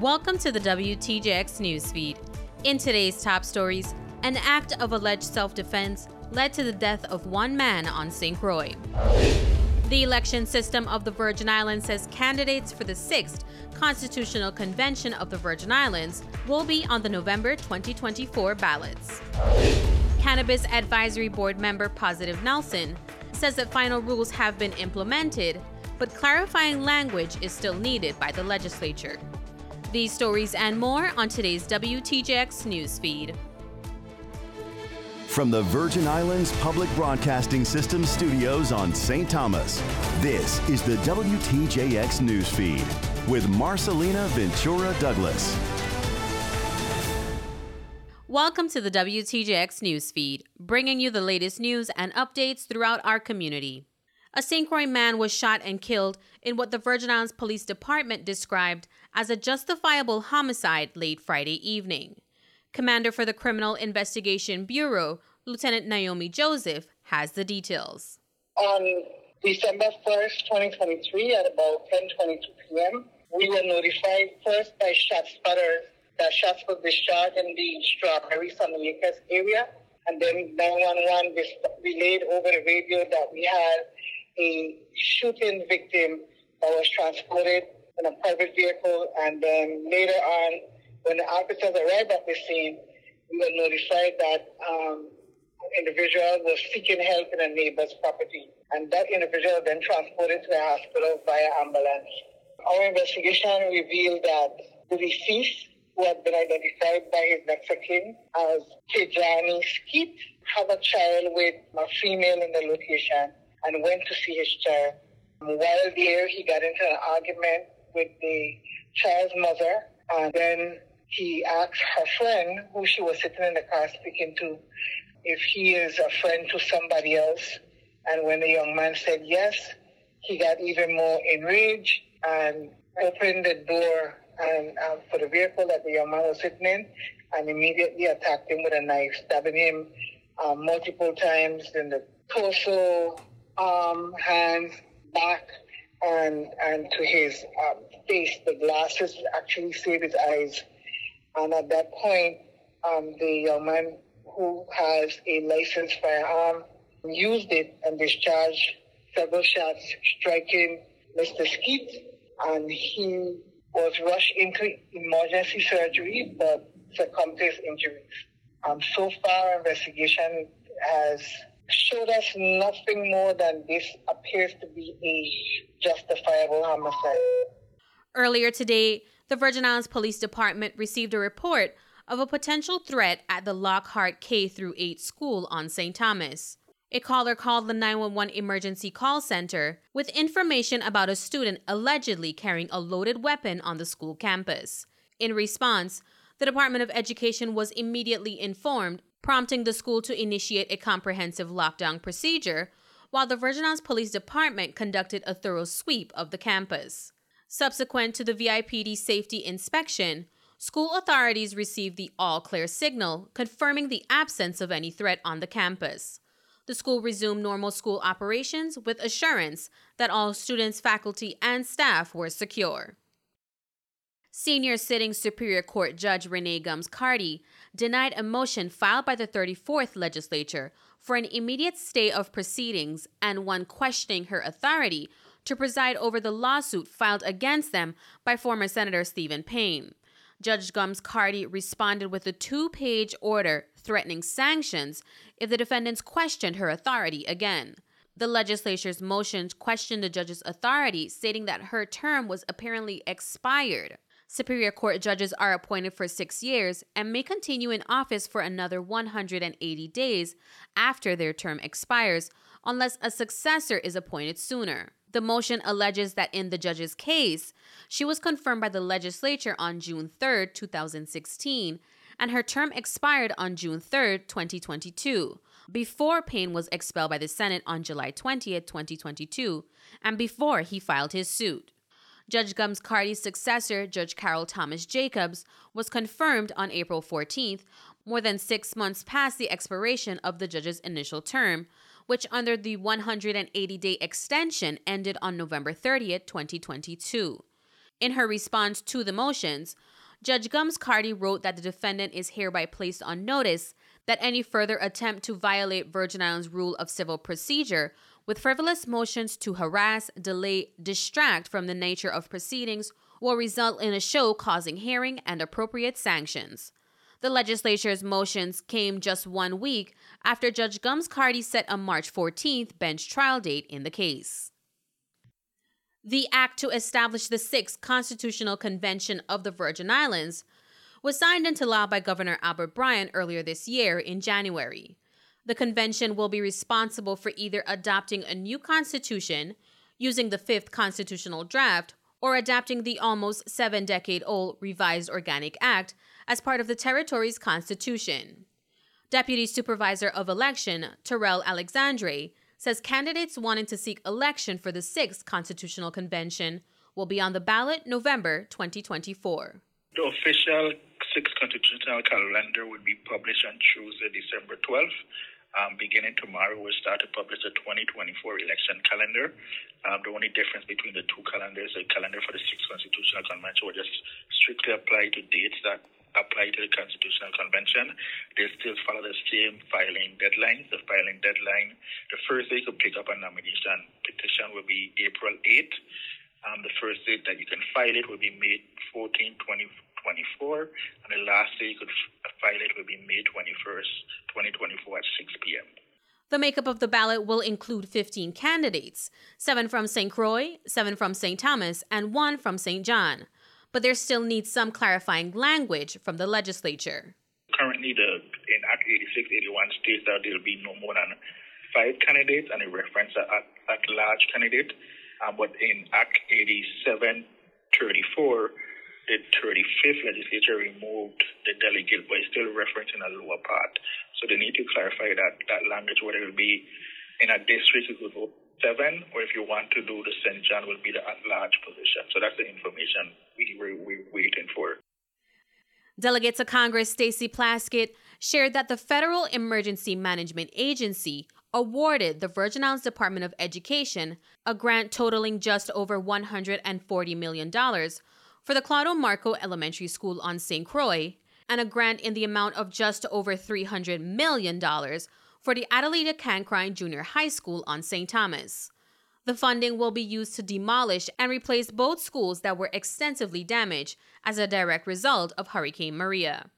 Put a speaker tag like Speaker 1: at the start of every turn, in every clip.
Speaker 1: Welcome to the WTJX newsfeed. In today's top stories, an act of alleged self defense led to the death of one man on St. Croix. The election system of the Virgin Islands says candidates for the 6th Constitutional Convention of the Virgin Islands will be on the November 2024 ballots. Cannabis Advisory Board member Positive Nelson says that final rules have been implemented, but clarifying language is still needed by the legislature. These stories and more on today's WTJX newsfeed.
Speaker 2: From the Virgin Islands Public Broadcasting System studios on St. Thomas, this is the WTJX Newsfeed with Marcelina Ventura Douglas.
Speaker 1: Welcome to the WTJX Newsfeed, bringing you the latest news and updates throughout our community. A St. Croix man was shot and killed in what the Virgin Islands Police Department described as a justifiable homicide late Friday evening. Commander for the Criminal Investigation Bureau, Lieutenant Naomi Joseph, has the details.
Speaker 3: On December 1st, 2023, at about 10:22 p.m., we were notified first by shot spotters that shots were discharged in the Strawberry Sun Lakers area, and then 911 relayed over the radio that we had a shooting victim that was transported in a private vehicle, and then later on when the officers arrived at the scene, we were notified that um, an individual was seeking help in a neighbor's property. And that individual then transported to the hospital via ambulance. Our investigation revealed that the deceased, who had been identified by his next of kin as Kjani Skeet, had a child with a female in the location and went to see his child. While there, he got into an argument with the child's mother, and then he asked her friend, who she was sitting in the car speaking to, if he is a friend to somebody else. And when the young man said yes, he got even more enraged and opened the door and um, for the vehicle that the young man was sitting in and immediately attacked him with a knife, stabbing him um, multiple times in the torso, arm, hands, back, and and to his um, face. The glasses actually saved his eyes. And at that point, um, the young man who has a licensed firearm used it and discharged several shots, striking Mr. Skeet. And he was rushed into emergency surgery, but succumbed to his injuries. Um, so far, investigation has showed us nothing more than this appears to be a justifiable homicide.
Speaker 1: Earlier today, the Virgin Islands Police Department received a report of a potential threat at the Lockhart K through 8 school on St. Thomas. A caller called the 911 emergency call center with information about a student allegedly carrying a loaded weapon on the school campus. In response, the Department of Education was immediately informed, prompting the school to initiate a comprehensive lockdown procedure, while the Virgin Islands Police Department conducted a thorough sweep of the campus. Subsequent to the VIPD safety inspection, school authorities received the all clear signal confirming the absence of any threat on the campus. The school resumed normal school operations with assurance that all students, faculty, and staff were secure. Senior sitting Superior Court Judge Renee Gumbs Carty denied a motion filed by the 34th legislature for an immediate stay of proceedings and one questioning her authority to preside over the lawsuit filed against them by former Senator Stephen Payne. Judge Gumbs Carty responded with a two page order threatening sanctions if the defendants questioned her authority again. The legislature's motion questioned the judge's authority, stating that her term was apparently expired. Superior Court judges are appointed for six years and may continue in office for another 180 days after their term expires, unless a successor is appointed sooner. The motion alleges that in the judge's case, she was confirmed by the legislature on June 3, 2016, and her term expired on June 3, 2022, before Payne was expelled by the Senate on July 20, 2022, and before he filed his suit. Judge Gumbs Carty's successor, Judge Carol Thomas Jacobs, was confirmed on April 14th, more than six months past the expiration of the judge's initial term, which under the 180 day extension ended on November 30th, 2022. In her response to the motions, Judge Gumbs Carty wrote that the defendant is hereby placed on notice that any further attempt to violate Virgin Islands rule of civil procedure with frivolous motions to harass, delay, distract from the nature of proceedings will result in a show causing hearing and appropriate sanctions. The legislature's motions came just one week after Judge Gumbs Carty set a March 14th bench trial date in the case. The act to establish the Sixth Constitutional Convention of the Virgin Islands was signed into law by Governor Albert Bryan earlier this year in January. The convention will be responsible for either adopting a new constitution, using the fifth constitutional draft, or adapting the almost seven decade old Revised Organic Act as part of the territory's constitution. Deputy Supervisor of Election, Terrell Alexandre, says candidates wanting to seek election for the sixth constitutional convention will be on the ballot November 2024.
Speaker 4: The official sixth constitutional calendar will be published on Tuesday, December 12th. Um, beginning tomorrow, we'll start to publish the 2024 election calendar. Um, the only difference between the two calendars, the calendar for the sixth constitutional convention will just strictly apply to dates that apply to the constitutional convention. They still follow the same filing deadlines. The filing deadline, the first day you pick up a nomination petition will be April 8th. Um, the first date that you can file it will be May 14, 2024, and the last day you could file it will be May 21st, 2024 at 6 p.m.
Speaker 1: The makeup of the ballot will include 15 candidates seven from St. Croix, seven from St. Thomas, and one from St. John. But there still needs some clarifying language from the legislature.
Speaker 4: Currently, the in Act 86 81 states that there will be no more than five candidates and it references at, at large candidate. Um, but in Act 87 34, the 35th legislature removed the delegate, but it's still referencing a lower part. So they need to clarify that, that language, whether it will be in a district, it vote seven, or if you want to do the St. John, will be the at-large position. So that's the information we, we, we're waiting for.
Speaker 1: Delegate to Congress Stacey Plaskett shared that the Federal Emergency Management Agency awarded the Virgin Islands Department of Education a grant totaling just over $140 million for the Claude O. Markoe Elementary School on St. Croix, and a grant in the amount of just over $300 million for the Addelita Cancryn Junior High School on St. Thomas. The funding will be used to demolish and replace both schools that were extensively damaged as a direct result of Hurricane Maria.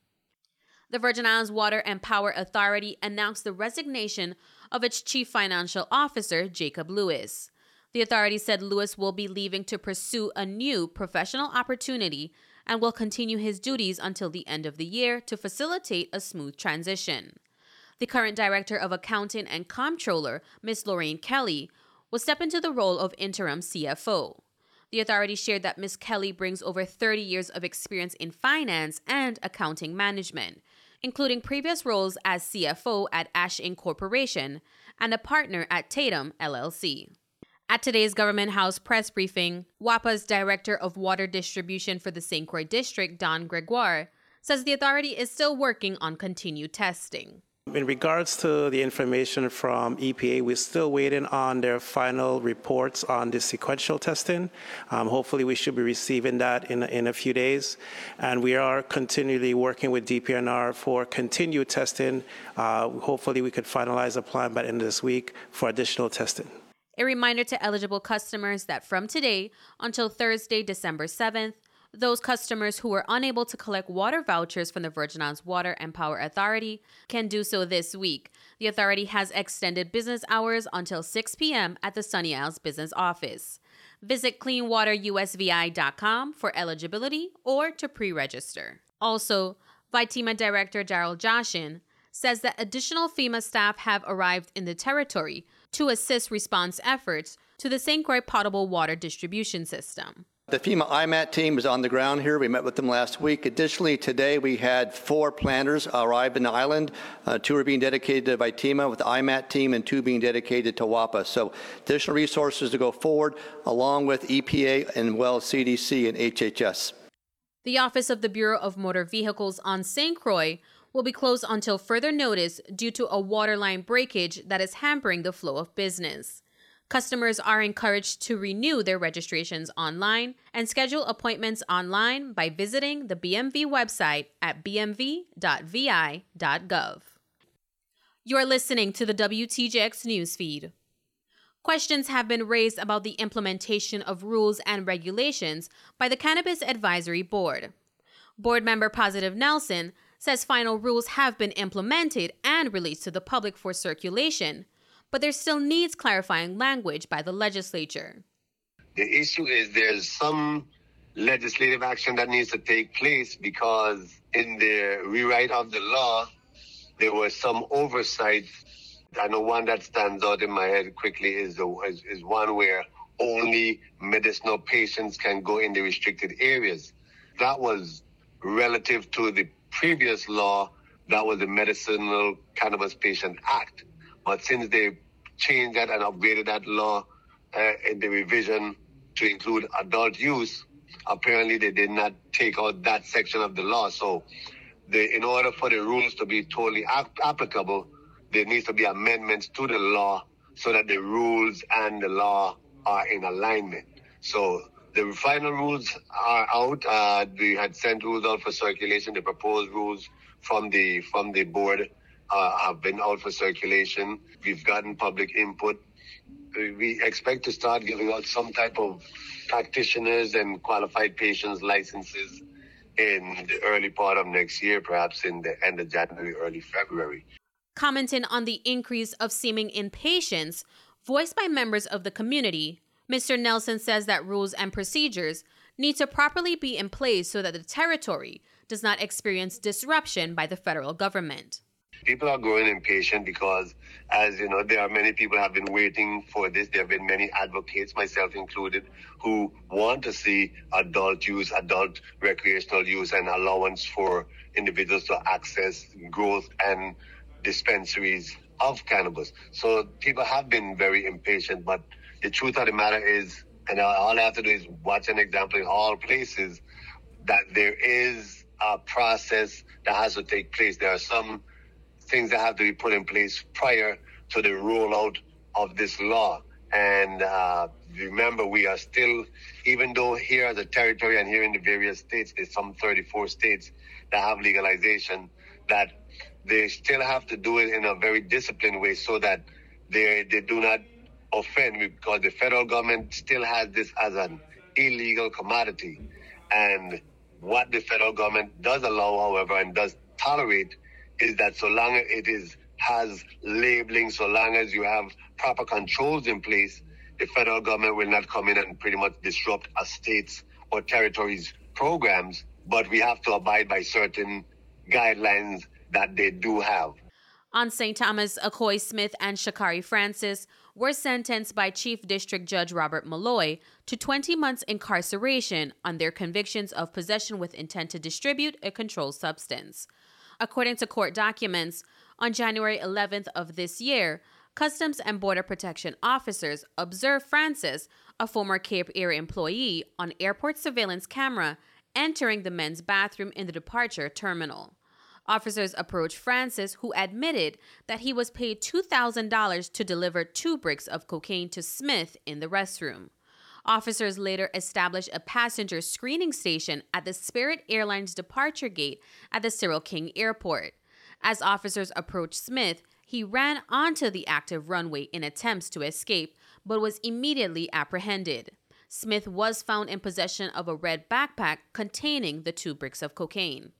Speaker 1: The Virgin Islands Water and Power Authority announced the resignation of its chief financial officer, Jacob Lewis. The authority said Lewis will be leaving to pursue a new professional opportunity and will continue his duties until the end of the year to facilitate a smooth transition. The current director of accounting and comptroller, Ms. Lorraine Kelly, will step into the role of interim CFO. The authority shared that Ms. Kelly brings over 30 years of experience in finance and accounting management, including previous roles as CFO at Ash Incorporation and a partner at Tatum LLC. At today's Government House press briefing, WAPA's Director of Water Distribution for the St. Croix District, Don Gregoire, says the authority is still working on continued testing.
Speaker 5: In regards to the information from EPA, we're still waiting on their final reports on the sequential testing. Um, hopefully, we should be receiving that in, in a few days. And we are continually working with DPNR for continued testing. Uh, hopefully, we could finalize a plan by the end of this week for additional testing.
Speaker 1: A reminder to eligible customers that from today until Thursday, December 7th, those customers who were unable to collect water vouchers from the Virgin Islands Water and Power Authority can do so this week. The authority has extended business hours until 6 p.m. at the Sunny Isles business office. Visit cleanwaterusvi.com for eligibility or to pre register. Also, VITEMA Director Daryl Jaschen says that additional FEMA staff have arrived in the territory to assist response efforts to the St. Croix potable water distribution system.
Speaker 6: The FEMA IMAT team is on the ground here. We met with them last week. Additionally, today we had four planners arrive in the island. Uh, two are being dedicated to VITEMA with the IMAT team, and two being dedicated to WAPA. So, additional resources to go forward, along with EPA and well CDC and HHS.
Speaker 1: The Office of the Bureau of Motor Vehicles on St. Croix will be closed until further notice due to a waterline breakage that is hampering the flow of business. Customers are encouraged to renew their registrations online and schedule appointments online by visiting the BMV website at bmv.vi.gov. You're listening to the WTJX newsfeed. Questions have been raised about the implementation of rules and regulations by the Cannabis Advisory Board. Board member Positive Nelson says final rules have been implemented and released to the public for circulation, but there still needs clarifying language by the legislature.
Speaker 7: The issue is there's some legislative action that needs to take place because in the rewrite of the law, there was some oversight. I know one that stands out in my head quickly is, the, is, is one where only medicinal patients can go in the restricted areas. That was relative to the previous law, that was the Medicinal Cannabis Patient Act. But since they changed that and upgraded that law uh, in the revision to include adult use, apparently they did not take out that section of the law. So, the, in order for the rules to be totally ap- applicable, there needs to be amendments to the law so that the rules and the law are in alignment. So the final rules are out. Uh, we had sent rules out for circulation. The proposed rules from the from the board uh, have been out for circulation. We've gotten public input. We expect to start giving out some type of practitioners and qualified patients licenses in the early part of next year, perhaps in the end of January, early February.
Speaker 1: Commenting on the increase of seeming impatience voiced by members of the community, Mr. Nelson says that rules and procedures need to properly be in place so that the territory does not experience disruption by the federal government.
Speaker 7: People are growing impatient because, as you know, there are many people have been waiting for this. There have been many advocates, myself included, who want to see adult use, adult recreational use, and allowance for individuals to access growth and dispensaries of cannabis. So people have been very impatient, but the truth of the matter is, and all I have to do is watch an example in all places, that there is a process that has to take place. There are some things that have to be put in place prior to the rollout of this law. And uh, remember, we are still, even though here as a territory and here in the various states, there's some 34 states that have legalization, that they still have to do it in a very disciplined way so that they, they do not offend because the federal government still has this as an illegal commodity. And what the federal government does allow, however, and does tolerate is that so long as it is has labeling, so long as you have proper controls in place, the federal government will not come in and pretty much disrupt a state's or territory's programs, but we have to abide by certain guidelines that they do have.
Speaker 1: On St. Thomas, Akoi Smith and Shakari Francis were sentenced by Chief District Judge Robert Molloy to 20 months incarceration on their convictions of possession with intent to distribute a controlled substance. According to court documents, on January 11th of this year, Customs and Border Protection officers observed Francis, a former Cape Air employee, on airport surveillance camera entering the men's bathroom in the departure terminal. Officers approached Francis, who admitted that he was paid $2,000 to deliver two bricks of cocaine to Smith in the restroom. Officers later established a passenger screening station at the Spirit Airlines departure gate at the Cyril King Airport. As officers approached Smith, he ran onto the active runway in attempts to escape, but was immediately apprehended. Smith was found in possession of a red backpack containing the two bricks of cocaine.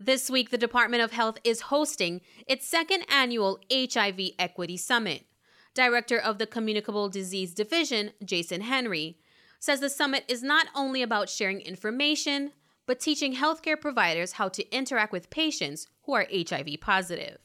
Speaker 1: This week, the Department of Health is hosting its second annual HIV Equity Summit. Director of the Communicable Disease Division, Jason Henry, says the summit is not only about sharing information, but teaching healthcare providers how to interact with patients who are HIV positive.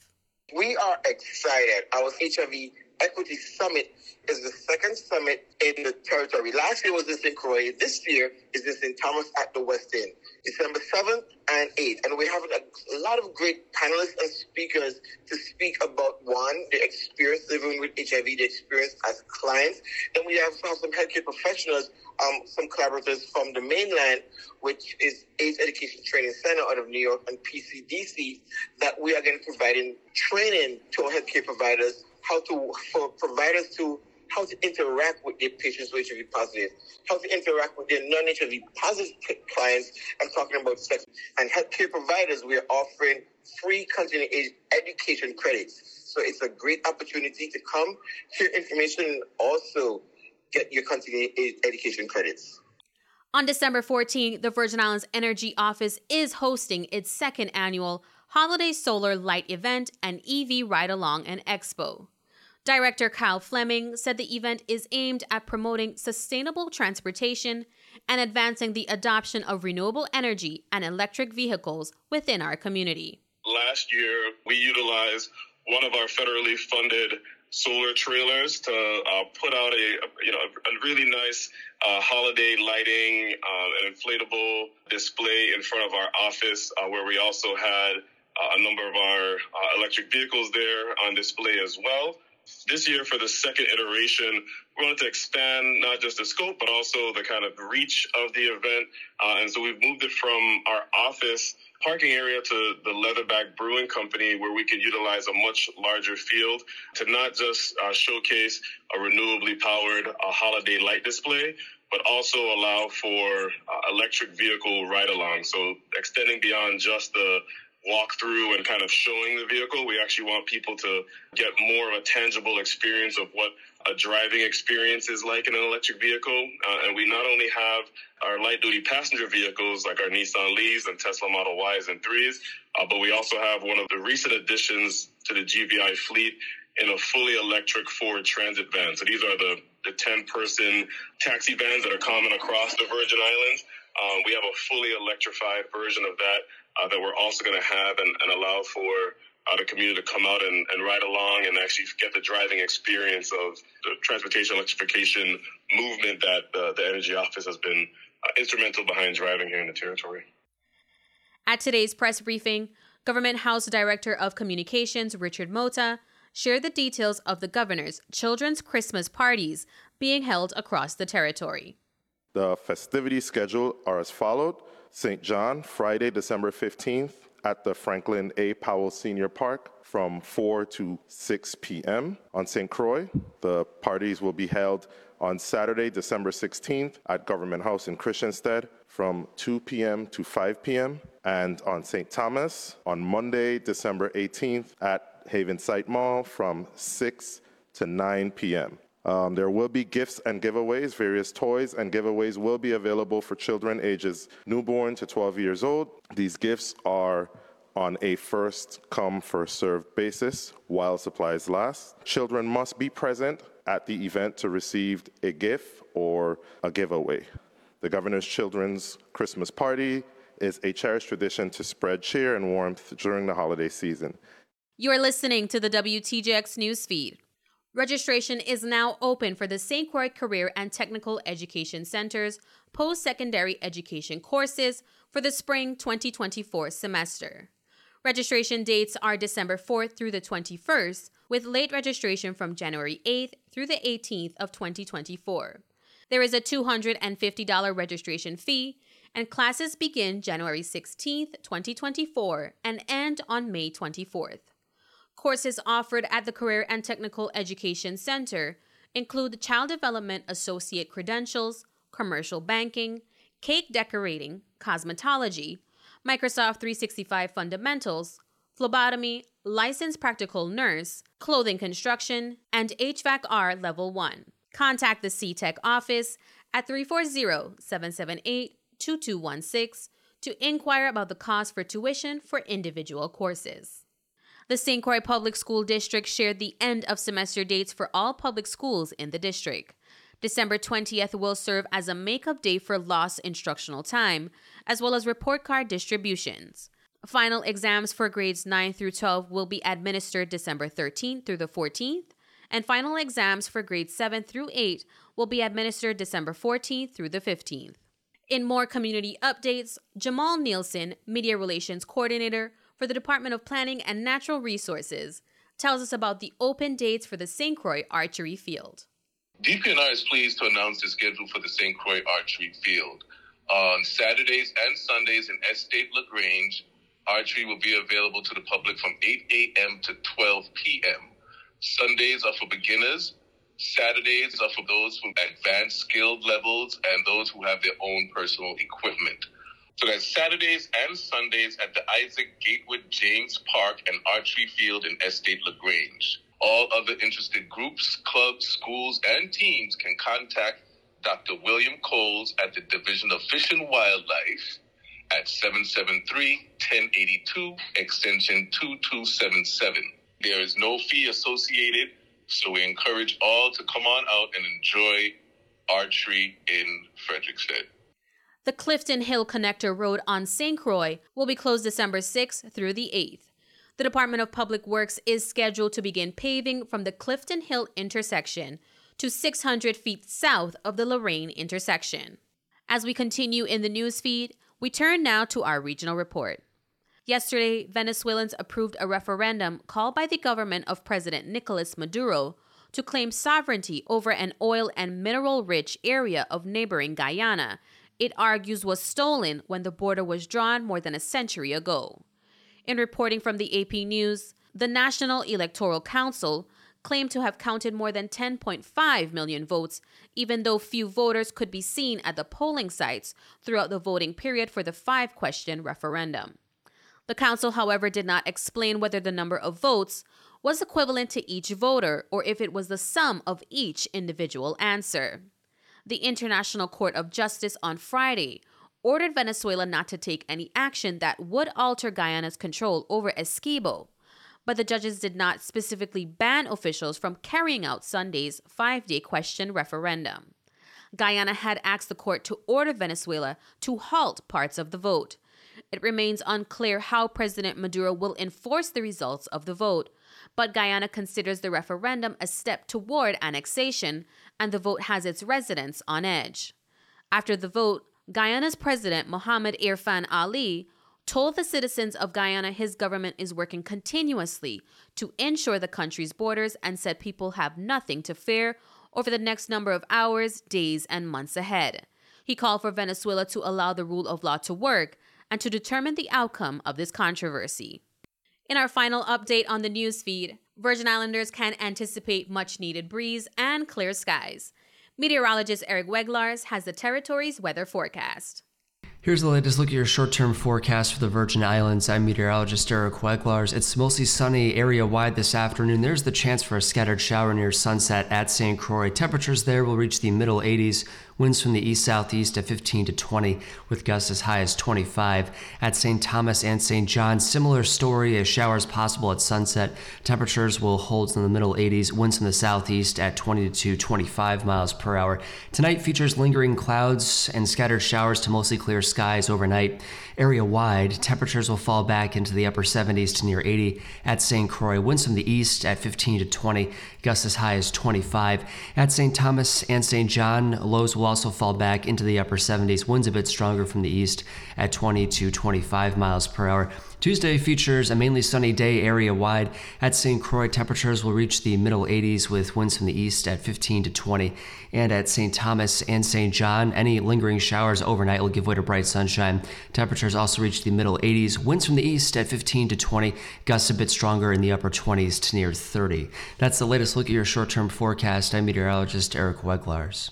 Speaker 8: We are excited. Our HIV Equity Summit is the second summit in the territory. Last year was this in Korea. This year is this in Thomas at the West End, December 7th and 8th. And we have a, lot of great panelists and speakers to speak about one, the experience living with HIV, the experience as clients. Then we have, some healthcare professionals, um, some collaborators from the mainland, which is AIDS Education Training Center out of New York and PCDC, that we are going to providing training to our healthcare providers how to for providers to how to interact with their patients are HIV positive, how to interact with their non-HIV positive clients. I'm talking about sex and healthcare providers. We are offering free continuing education credits. So it's a great opportunity to come, hear information, and also get your continuing education credits.
Speaker 1: On December 14, the Virgin Islands Energy Office is hosting its second annual Holiday Solar Light event and EV Ride Along and Expo. Director Kyle Fleming said the event is aimed at promoting sustainable transportation and advancing the adoption of renewable energy and electric vehicles within our community.
Speaker 9: Last year, we utilized one of our federally funded solar trailers to uh, put out a, you know a really nice uh, holiday lighting, uh, an inflatable display in front of our office, uh, where we also had uh, a number of our uh, electric vehicles there on display as well. This year, for the second iteration, we wanted to expand not just the scope, but also the kind of reach of the event. and so we've moved it from our office parking area to the Leatherback Brewing Company, where we can utilize a much larger field to not just uh, showcase a renewably powered uh, holiday light display, but also allow for uh, electric vehicle ride along. So extending beyond just the walk through and kind of showing the vehicle. We actually want people to get more of a tangible experience of what a driving experience is like in an electric vehicle. Uh, and we not only have our light duty passenger vehicles like our Nissan Leafs and Tesla Model Ys and 3s, uh, but we also have one of the recent additions to the GVI fleet in a fully electric Ford Transit van. So these are the, the 10 person taxi vans that are common across the Virgin Islands. Um, we have a fully electrified version of that uh, that we're also going to have and, and, allow for uh, the community to come out and, and, ride along and actually get the driving experience of the transportation electrification movement that uh, the Energy Office has been uh, instrumental behind driving here in the territory.
Speaker 1: At today's press briefing, Government House Director of Communications Richard Motta shared the details of the governor's children's Christmas parties being held across the territory.
Speaker 10: The festivity schedule are as followed. St. John, Friday, December 15th at the Franklin A. Powell Senior Park from 4 to 6 p.m. On St. Croix, the parties will be held on Saturday, December 16th at Government House in Christiansted from 2 p.m. to 5 p.m. And on St. Thomas on Monday, December 18th at Havensight Mall from 6 to 9 p.m. Um, there will be gifts and giveaways. Various toys and giveaways will be available for children ages newborn to 12 years old. These gifts are on a first come, first served basis while supplies last. Children must be present at the event to receive a gift or a giveaway. The Governor's Children's Christmas Party is a cherished tradition to spread cheer and warmth during the holiday season.
Speaker 1: You're listening to the WTJX Newsfeed. Registration is now open for the St. Croix Career and Technical Education Center's post secondary education courses for the spring 2024 semester. Registration dates are December 4th through the 21st, with late registration from January 8th through the 18th of 2024. There is a $250 registration fee, and classes begin January 16th, 2024, and end on May 24th. Courses offered at the Career and Technical Education Center include Child Development Associate Credentials, Commercial Banking, Cake Decorating, Cosmetology, Microsoft 365 Fundamentals, Phlebotomy, Licensed Practical Nurse, Clothing Construction, and HVAC R Level 1. Contact the CTEC office at 340 778 2216 to inquire about the cost for tuition for individual courses. The St. Croix Public School District shared the end of semester dates for all public schools in the district. December 20th will serve as a makeup day for lost instructional time, as well as report card distributions. Final exams for grades 9 through 12 will be administered December 13th through the 14th, and final exams for grades 7 through 8 will be administered December 14th through the 15th. In more community updates, Jamal Nielsen, Media Relations Coordinator, for the Department of Planning and Natural Resources, tells us about the open dates for the St. Croix Archery Field.
Speaker 11: DPNR is pleased to announce the schedule for the St. Croix Archery Field. On Saturdays and Sundays in Estate LaGrange, archery will be available to the public from 8 a.m. to 12 p.m. Sundays are for beginners, Saturdays are for those with advanced skilled levels and those who have their own personal equipment. So that's Saturdays and Sundays at the Isaac Gatewood James Park and Archery Field in Estate LaGrange. All other interested groups, clubs, schools, and teams can contact Dr. William Coles at the Division of Fish and Wildlife at 773-1082, extension 2277. There is no fee associated, so we encourage all to come on out and enjoy archery in Frederiksted.
Speaker 1: The Clifton Hill Connector Road on St. Croix will be closed December 6th through the 8th. The Department of Public Works is scheduled to begin paving from the Clifton Hill intersection to 600 feet south of the Lorraine intersection. As we continue in the news feed, we turn now to our regional report. Yesterday, Venezuelans approved a referendum called by the government of President Nicolas Maduro to claim sovereignty over an oil and mineral rich area of neighboring Guyana. It argues was stolen when the border was drawn more than a century ago. In reporting from the AP News, the National Electoral Council claimed to have counted more than 10.5 million votes, even though few voters could be seen at the polling sites throughout the voting period for the five question referendum. The council, however, did not explain whether the number of votes was equivalent to each voter or if it was the sum of each individual answer. The International Court of Justice on Friday ordered Venezuela not to take any action that would alter Guyana's control over Essequibo but the judges did not specifically ban officials from carrying out Sunday's five day question referendum. Guyana had asked the court to order Venezuela to halt parts of the vote. It remains unclear how President Maduro will enforce the results of the vote, but Guyana considers the referendum a step toward annexation, and the vote has its residents on edge. After the vote, Guyana's president, Mohamed Irfan Ali, told the citizens of Guyana his government is working continuously to ensure the country's borders and said people have nothing to fear over the next number of hours, days, and months ahead. He called for Venezuela to allow the rule of law to work and to determine the outcome of this controversy. In our final update on the newsfeed, Virgin Islanders can anticipate much needed breeze and clear skies. Meteorologist Eric Weglars has the territory's weather forecast.
Speaker 12: Here's the latest look at your short term forecast for the Virgin Islands. I'm meteorologist Eric Weglars. It's mostly sunny area wide this afternoon. There's the chance for a scattered shower near sunset at St. Croix. Temperatures there will reach the middle 80s Winds from the east southeast at 15 to 20, with gusts as high as 25. At St. Thomas and St. John, similar story as showers possible at sunset. Temperatures will hold in the middle 80s, winds from the southeast at 20 to 25 miles per hour. Tonight features lingering clouds and scattered showers to mostly clear skies overnight. Area wide, temperatures will fall back into the upper 70s to near 80 at St. Croix. Winds from the east at 15 to 20, gusts as high as 25. At St. Thomas and St. John, lows will also fall back into the upper 70s. Winds a bit stronger from the east at 20 to 25 miles per hour. Tuesday features a mainly sunny day area wide. At St. Croix, temperatures will reach the middle 80s with winds from the east at 15 to 20. And at St. Thomas and St. John, any lingering showers overnight will give way to bright sunshine. Temperatures also reach the middle 80s. Winds from the east at 15 to 20. Gusts a bit stronger in the upper 20s to near 30. That's the latest look at your short term forecast. I'm meteorologist Eric Weglars.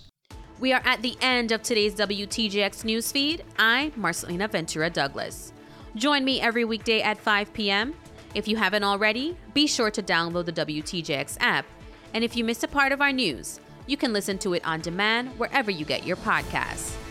Speaker 1: We are at the end of today's WTJX newsfeed. I'm Marcelina Ventura Douglas. Join me every weekday at 5 p.m. If you haven't already, be sure to download the WTJX app. And if you miss a part of our news, you can listen to it on demand wherever you get your podcasts.